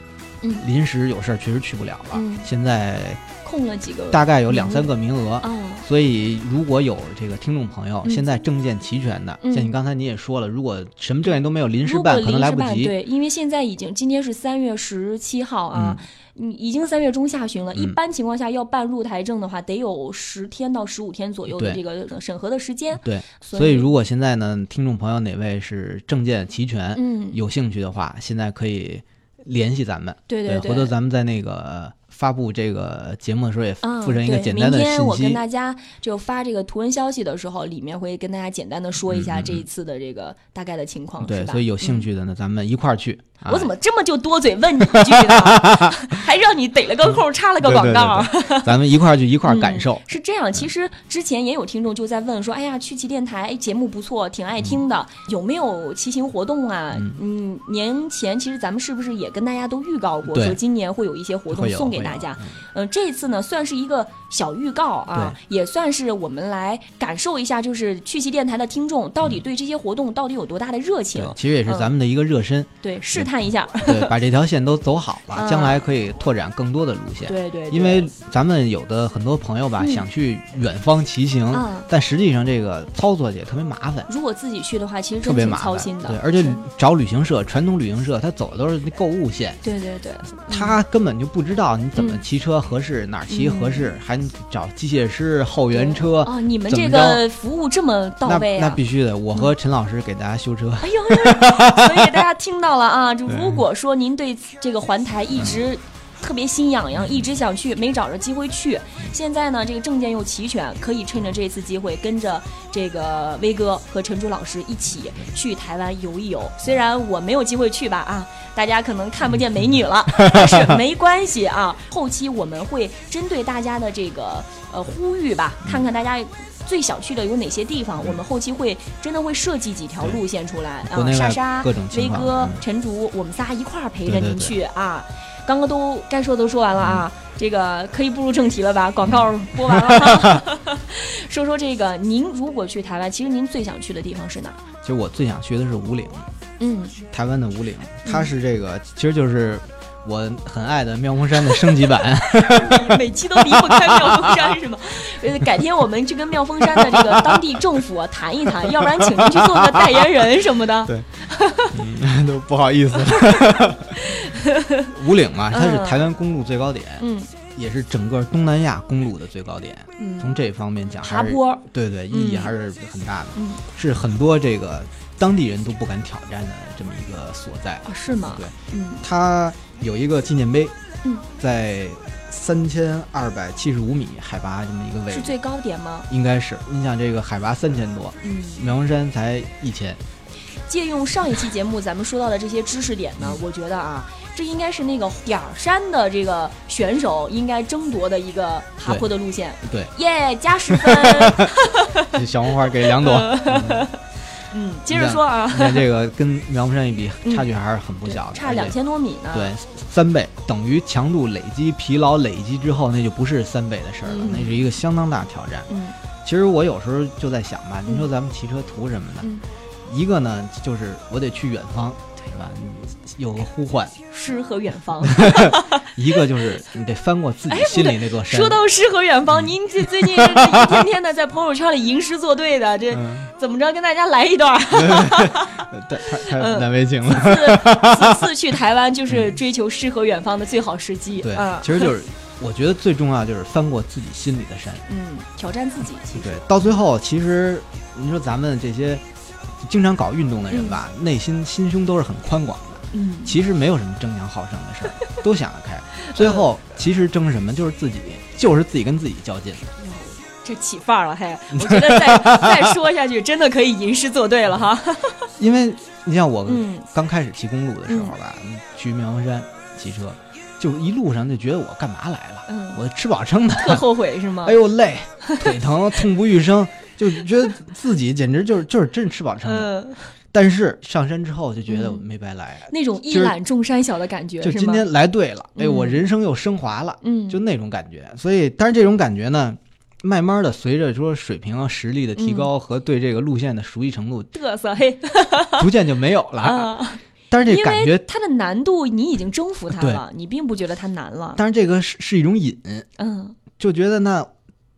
临时有事儿，确实去不了了。现在空了几个，大概有两三个名额，所以如果有这个听众朋友现在证件齐全的，像你刚才你也说了，如果什么证件都没有，临时办可能来不及。对，因为现在已经今天是三月十七号啊。你已经三月中下旬了，一般情况下要办入台证的话，得有十天到十五天左右的这个审核的时间。对，所以如果现在呢，听众朋友哪位是证件齐全，嗯，有兴趣的话，现在可以联系咱们。对对对，回头咱们在那个。发布这个节目的时候也附上一个简单的信息。明天我跟大家就发这个图文消息的时候，里面会跟大家简单的说一下这一次的这个大概的情况。对，所以有兴趣的呢，咱们一块儿去。我怎么这么就多嘴问你一句呢？还让你逮了个空插了个广告。咱们一块儿去一块儿感受。是这样，其实之前也有听众就在问说：“哎呀，去骑电台节目不错，挺爱听的，有没有骑行活动啊？”嗯，年前其实咱们是不是也跟大家都预告过，说今年会有一些活动送给大家？嗯，这次呢算是一个小预告啊，也算是我们来感受一下，就是去骑电台的听众到底对这些活动到底有多大的热情。其实也是咱们的一个热身。对，试。探一下，对，把这条线都走好了，将来可以拓展更多的路线。对对，因为咱们有的很多朋友吧，想去远方骑行，但实际上这个操作也特别麻烦。如果自己去的话，其实特别操心的。对，而且找旅行社，传统旅行社他走的都是那购物线。对对对，他根本就不知道你怎么骑车合适，哪儿骑合适，还找机械师、后援车。哦，你们这个服务这么到位啊？那必须的，我和陈老师给大家修车。哎呦，所以大家听到了啊，就如果说。您对这个环台一直特别心痒痒，一直想去，没找着机会去。现在呢，这个证件又齐全，可以趁着这次机会，跟着这个威哥和陈竹老师一起去台湾游一游。虽然我没有机会去吧，啊，大家可能看不见美女了，但是没关系啊。后期我们会针对大家的这个呃呼吁吧，看看大家。最想去的有哪些地方？我们后期会真的会设计几条路线出来啊！莎莎、威哥、陈竹，我们仨一块儿陪着您去啊！刚刚都该说都说完了啊，这个可以步入正题了吧？广告播完了，说说这个，您如果去台湾，其实您最想去的地方是哪？其实我最想去的是五岭，嗯，台湾的五岭，它是这个，其实就是。我很爱的妙峰山的升级版，每期都离不开妙峰山是吗？呃改天我们去跟妙峰山的这个当地政府谈一谈，要不然请您去做个代言人什么的。对，都不好意思。五岭嘛，它是台湾公路最高点，嗯，也是整个东南亚公路的最高点。嗯，从这方面讲，爬坡，对对，意义还是很大的。嗯，是很多这个当地人都不敢挑战的这么一个所在。是吗？对，嗯，它。有一个纪念碑，嗯在三千二百七十五米海拔这么一个位置，是最高点吗？应该是。你想这个海拔三千多，嗯，苗峰山才一千。借用上一期节目咱们说到的这些知识点呢，我觉得啊，这应该是那个点儿山的这个选手应该争夺的一个爬坡的路线。对，耶，加十分。小红花给两朵。嗯，接着说啊，你看这个跟苗木山一比，差距还是很不小的，差两千多米呢。对，三倍等于强度累积、疲劳累积之后，那就不是三倍的事儿了，那是一个相当大挑战。嗯，其实我有时候就在想吧，你说咱们骑车图什么呢？一个呢，就是我得去远方。对吧？有个呼唤，诗和远方。一个就是你得翻过自己心里那座山。说到诗和远方，您这最近一天天的在朋友圈里吟诗作对的，这怎么着？跟大家来一段。太太难为情了。此次去台湾就是追求诗和远方的最好时机。对，其实就是我觉得最重要就是翻过自己心里的山。嗯，挑战自己。对，到最后其实你说咱们这些。经常搞运动的人吧，内心心胸都是很宽广的。嗯，其实没有什么争强好胜的事儿，都想得开。最后其实争什么，就是自己，就是自己跟自己较劲。这起范儿了嘿！我觉得再 再说下去，真的可以吟诗作对了哈。因为你像我刚开始骑公路的时候吧，去妙峰山骑车，就一路上就觉得我干嘛来了？嗯，我吃饱撑的，特后悔是吗？哎呦累，腿疼，痛不欲生。就觉得自己简直就是 就是真吃饱撑的，但是上山之后就觉得没白来，那种一览众山小的感觉，就今天来对了，哎，我人生又升华了，嗯，就那种感觉。所以，但是这种感觉呢，慢慢的随着说水平啊、实力的提高和对这个路线的熟悉程度，嘚瑟嘿，逐渐就没有了。但是这感觉它的难度你已经征服它了，你并不觉得它难了。但是这个是是一种瘾，嗯，就觉得那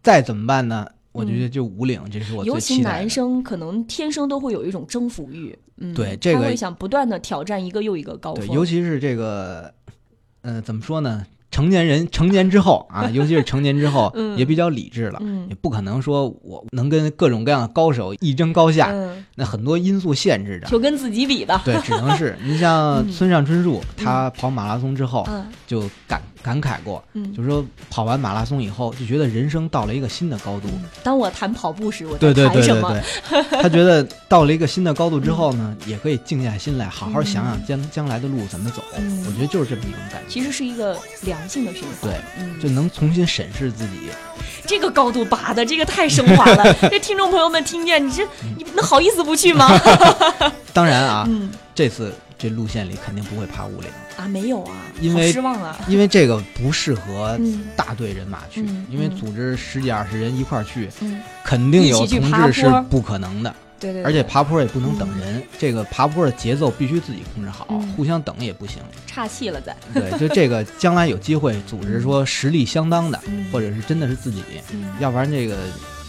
再怎么办呢？我觉得就五岭，这是我尤其男生可能天生都会有一种征服欲，嗯，对，这个会想不断的挑战一个又一个高峰，尤其是这个，呃，怎么说呢？成年人成年之后啊，尤其是成年之后，也比较理智了，也不可能说我能跟各种各样的高手一争高下，那很多因素限制着，就跟自己比的。对，只能是你像村上春树，他跑马拉松之后就感感慨过，就是说跑完马拉松以后就觉得人生到了一个新的高度。当我谈跑步时，我在谈什么？他觉得到了一个新的高度之后呢，也可以静下心来，好好想想将将来的路怎么走。我觉得就是这么一种感觉。其实是一个良。性的循环，对，就能重新审视自己。这个高度拔的，这个太升华了。这听众朋友们听见，你这你能好意思不去吗？当然啊，这次这路线里肯定不会爬五岭。啊，没有啊，因为失望啊，因为这个不适合大队人马去，因为组织十几二十人一块儿去，肯定有同志是不可能的。对对，而且爬坡也不能等人，这个爬坡的节奏必须自己控制好，互相等也不行，岔气了再。对，就这个将来有机会组织说实力相当的，或者是真的是自己，要不然这个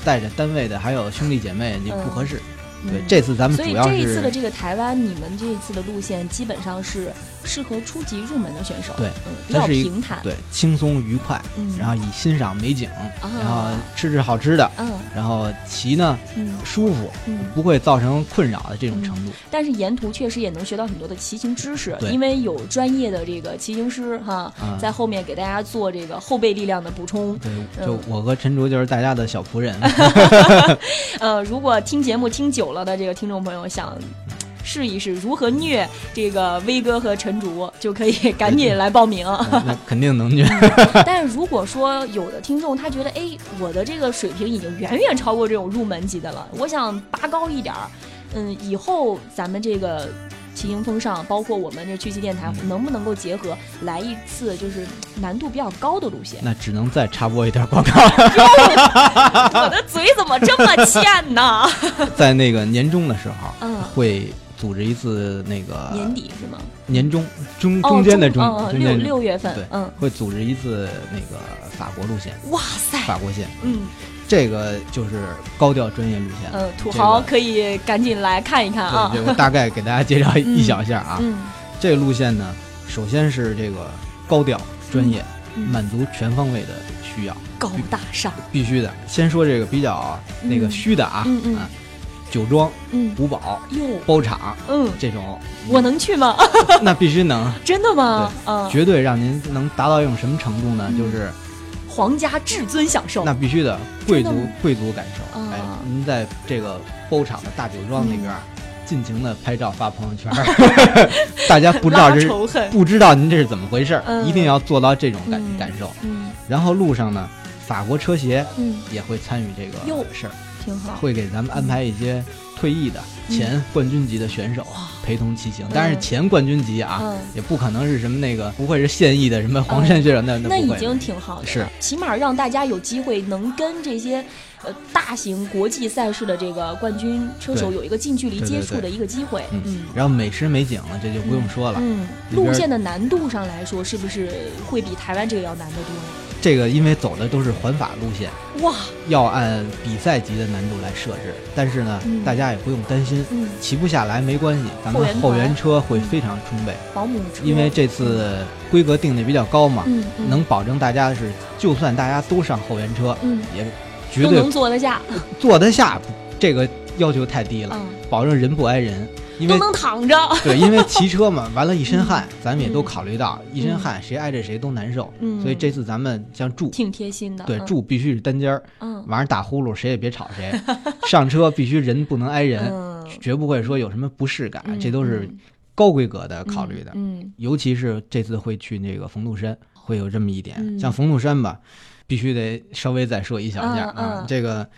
带着单位的还有兄弟姐妹你不合适。对，这次咱们。所以这一次的这个台湾，你们这一次的路线基本上是适合初级入门的选手。对，嗯，比较平坦，对，轻松愉快，然后以欣赏美景，然后吃吃好吃的，嗯，然后骑呢，嗯，舒服，嗯，不会造成困扰的这种程度。但是沿途确实也能学到很多的骑行知识，因为有专业的这个骑行师哈，在后面给大家做这个后备力量的补充。对，就我和陈竹就是大家的小仆人。呃，如果听节目听久。了的这个听众朋友想试一试如何虐这个威哥和陈竹，就可以赶紧来报名。那 肯定能虐。但是如果说有的听众他觉得，哎，我的这个水平已经远远超过这种入门级的了，我想拔高一点儿，嗯，以后咱们这个。骑行风尚，包括我们这趣奇电台，能不能够结合来一次就是难度比较高的路线？那只能再插播一点广告。我的嘴怎么这么欠呢？在那个年终的时候，嗯，会组织一次那个年底是吗？年中中中间的中六六月份，对，嗯，会组织一次那个法国路线。哇塞，法国线，嗯。这个就是高调专业路线，嗯，土豪可以赶紧来看一看啊！对，我大概给大家介绍一小下啊。嗯，这个路线呢，首先是这个高调专业，满足全方位的需要，高大上，必须的。先说这个比较那个虚的啊，嗯嗯，酒庄，嗯，古堡，哟，包场，嗯，这种。我能去吗？那必须能，真的吗？啊，绝对让您能达到一种什么程度呢？就是。皇家至尊享受，那必须的，贵族贵族感受。哎，您在这个包场的大酒庄里边，尽情的拍照发朋友圈，大家不知道这是不知道您这是怎么回事一定要做到这种感感受。嗯。然后路上呢，法国车协也会参与这个事儿，挺好，会给咱们安排一些退役的前冠军级的选手陪同骑行。但是前冠军级啊，也不可能是什么那个，不会是现役的什么黄山选手，那那已经挺好的，是。起码让大家有机会能跟这些。呃，大型国际赛事的这个冠军车手有一个近距离接触的一个机会，嗯，然后美食美景了，这就不用说了，嗯，路线的难度上来说，是不是会比台湾这个要难得多？这个因为走的都是环法路线，哇，要按比赛级的难度来设置，但是呢，大家也不用担心，骑不下来没关系，咱们后援车。会非常充沛，保姆车，因为这次规格定的比较高嘛，能保证大家是，就算大家都上后援车，嗯，也。绝对能坐得下，坐得下，这个要求太低了，保证人不挨人，因为都能躺着。对，因为骑车嘛，完了，一身汗，咱们也都考虑到，一身汗谁挨着谁都难受。所以这次咱们像住，挺贴心的。对，住必须是单间儿，晚上打呼噜谁也别吵谁。上车必须人不能挨人，绝不会说有什么不适感，这都是高规格的考虑的。嗯，尤其是这次会去那个冯杜山，会有这么一点，像冯杜山吧。必须得稍微再说一小下啊，这个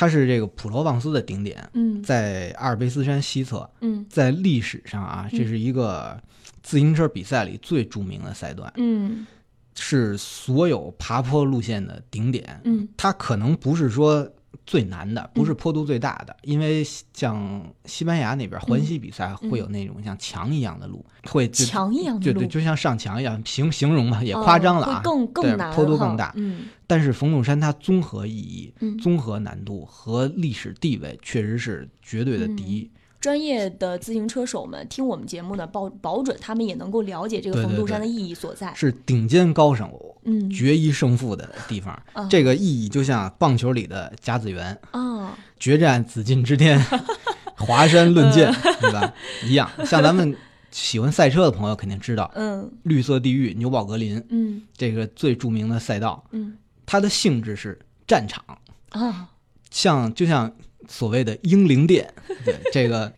它是这个普罗旺斯的顶点，在阿尔卑斯山西侧，在历史上啊，这是一个自行车比赛里最著名的赛段，是所有爬坡路线的顶点，它可能不是说。最难的不是坡度最大的，因为像西班牙那边环西比赛会有那种像墙一样的路，会墙一样的路，对对，就像上墙一样，形形容嘛也夸张了啊，更更难，坡度更大。嗯，但是冯路山它综合意义、综合难度和历史地位确实是绝对的第一。专业的自行车手们听我们节目的保保准，他们也能够了解这个冯杜山的意义所在，是顶尖高手嗯决一胜负的地方。这个意义就像棒球里的甲子园啊，决战紫禁之巅，华山论剑，对吧？一样。像咱们喜欢赛车的朋友肯定知道，嗯，绿色地狱纽宝格林，嗯，这个最著名的赛道，嗯，它的性质是战场啊，像就像。所谓的英灵殿，对这个，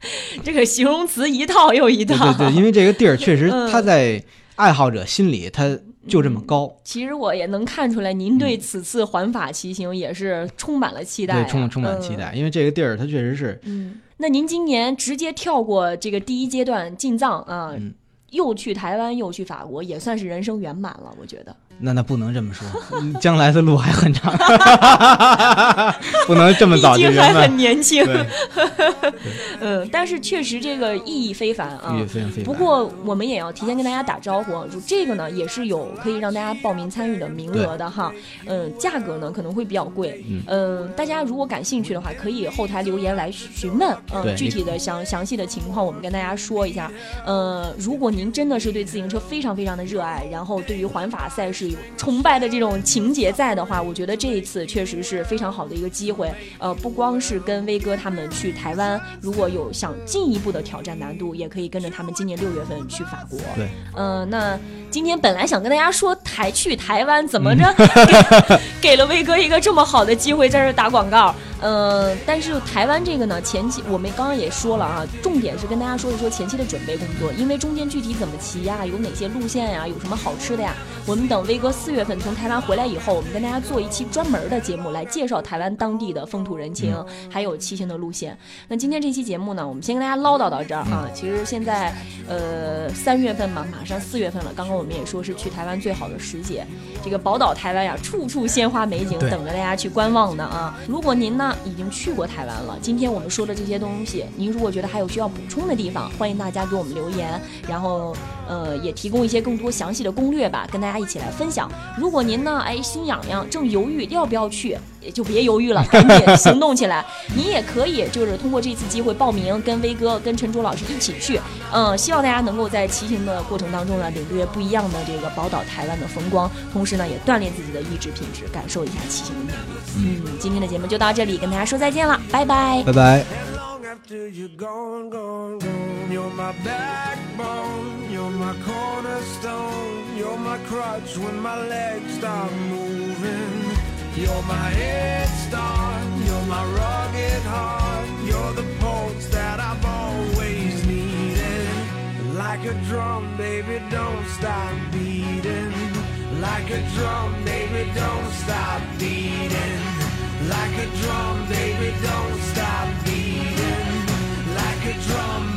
这个形容词一套又一套。对对，因为这个地儿确实，它在爱好者心里，它就这么高。其实我也能看出来，您对此次环法骑行也是充满了期待，对，充充满期待。因为这个地儿，它确实是。嗯，那您今年直接跳过这个第一阶段进藏啊，又去台湾，又去法国，也算是人生圆满了，我觉得。那那不能这么说，将来的路还很长，不能这么早就还很年轻。嗯，但是确实这个意义非凡啊，意义非常非凡。不过我们也要提前跟大家打招呼，就这个呢也是有可以让大家报名参与的名额的哈。嗯，价格呢可能会比较贵。嗯，大家如果感兴趣的话，可以后台留言来询问。嗯，具体的详详细的情况我们跟大家说一下。呃，如果您真的是对自行车非常非常的热爱，然后对于环法赛事。崇拜的这种情节在的话，我觉得这一次确实是非常好的一个机会。呃，不光是跟威哥他们去台湾，如果有想进一步的挑战难度，也可以跟着他们今年六月份去法国。对，嗯，那今天本来想跟大家说台去台湾怎么着，给了威哥一个这么好的机会在这打广告。呃，但是台湾这个呢，前期我们刚刚也说了啊，重点是跟大家说一说前期的准备工作，因为中间具体怎么骑呀，有哪些路线呀，有什么好吃的呀，我们等威哥四月份从台湾回来以后，我们跟大家做一期专门的节目来介绍台湾当地的风土人情，还有骑行的路线。那今天这期节目呢，我们先跟大家唠叨到这儿啊。其实现在呃三月份嘛，马上四月份了，刚刚我们也说是去台湾最好的时节，这个宝岛台湾呀，处处鲜花美景，等着大家去观望呢啊。如果您呢？已经去过台湾了。今天我们说的这些东西，您如果觉得还有需要补充的地方，欢迎大家给我们留言，然后呃也提供一些更多详细的攻略吧，跟大家一起来分享。如果您呢，哎心痒痒，正犹豫要不要去。也就别犹豫了，赶紧行动起来。你也可以就是通过这次机会报名，跟威哥、跟陈卓老师一起去。嗯，希望大家能够在骑行的过程当中呢，领略不一样的这个宝岛台湾的风光，同时呢，也锻炼自己的意志品质，感受一下骑行的魅力。嗯，今天的节目就到这里，跟大家说再见了，拜拜，拜拜。You're my head start, you're my rugged heart, you're the pulse that I've always. Like a drum, baby, don't stop beating. Like a drum, baby, don't stop beating. Like a drum, baby, don't stop beating. Like a drum.